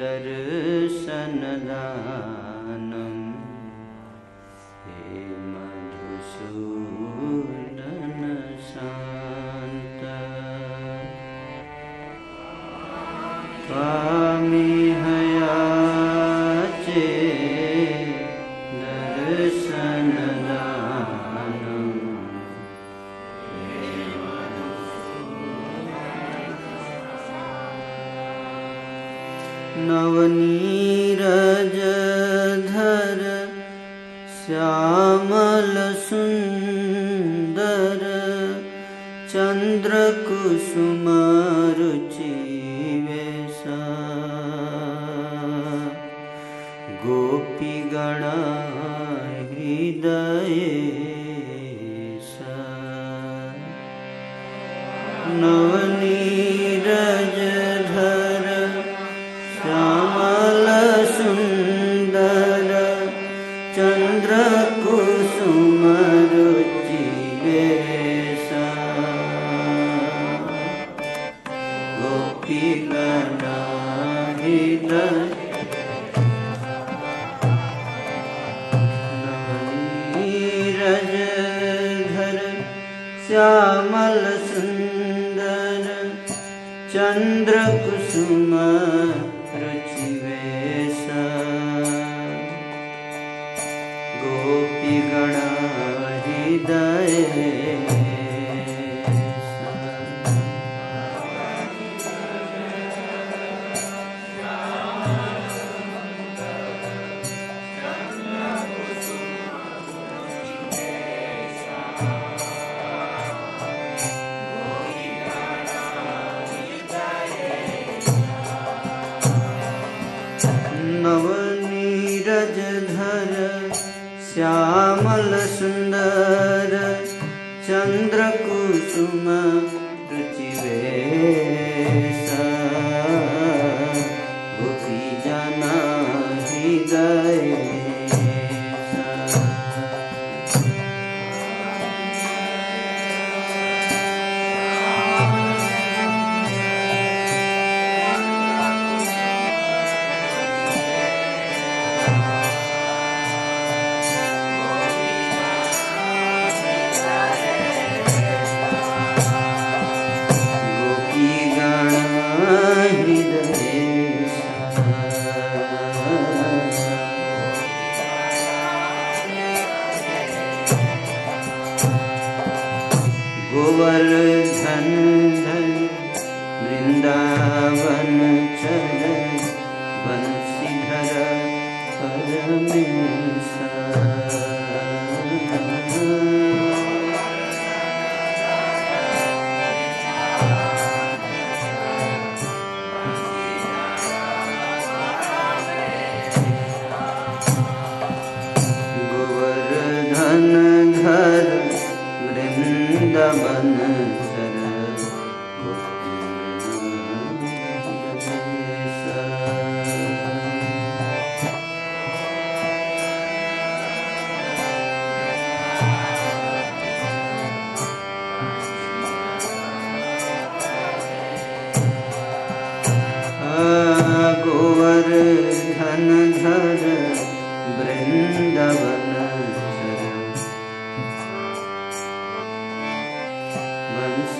दर्शनदा चन्द्र श्यामलसुन्दर चन्द्रकुसुम श्यामल सुन्दर चन्द्र कुसुम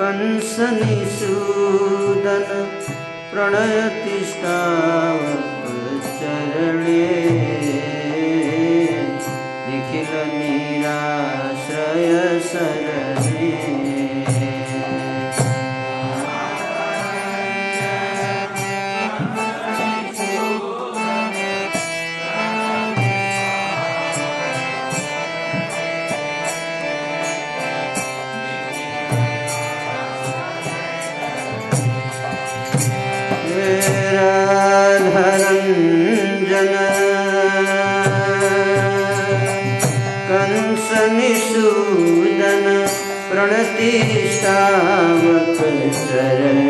कंसनिषूदन प्रणयतिष्ठावचरणे निखिल शरण मिश्रय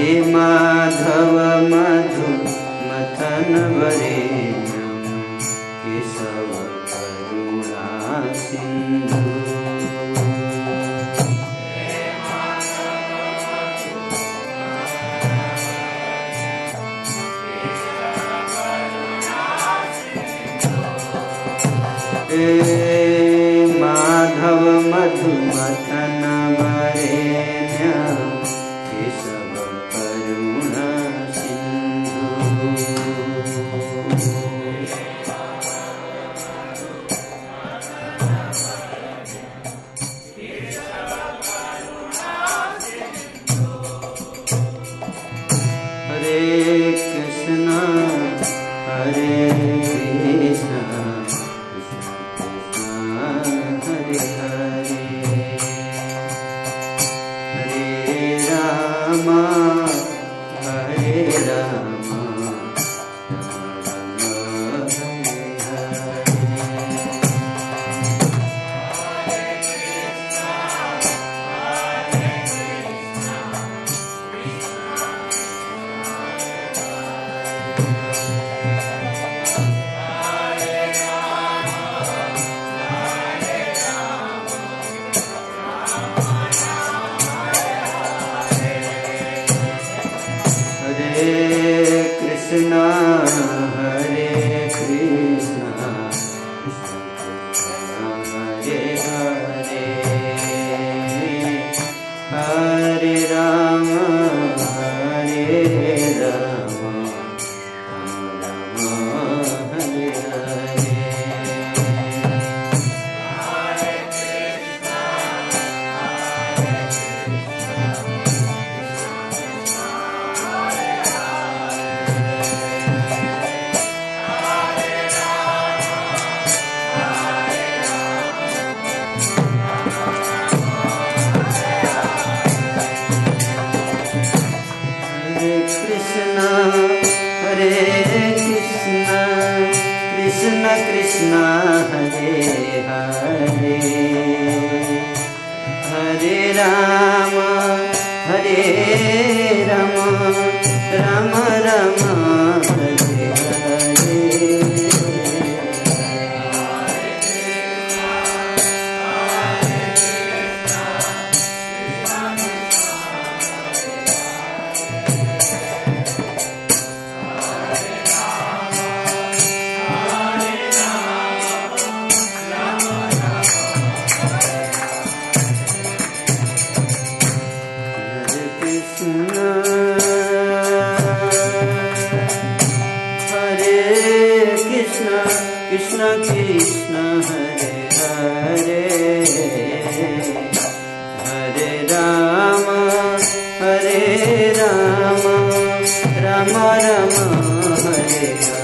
हे माधव मधु मथन वरे केशव करुणा सिन्धु हे माधव मधु म Ramana Hare Hare